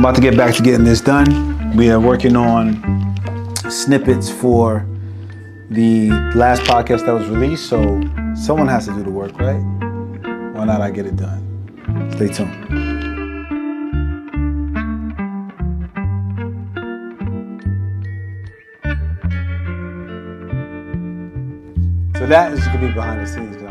I'm about to get back to getting this done. We are working on snippets for the last podcast that was released, so someone has to do the work, right? Why not I get it done? Stay tuned. So that is gonna be behind the scenes.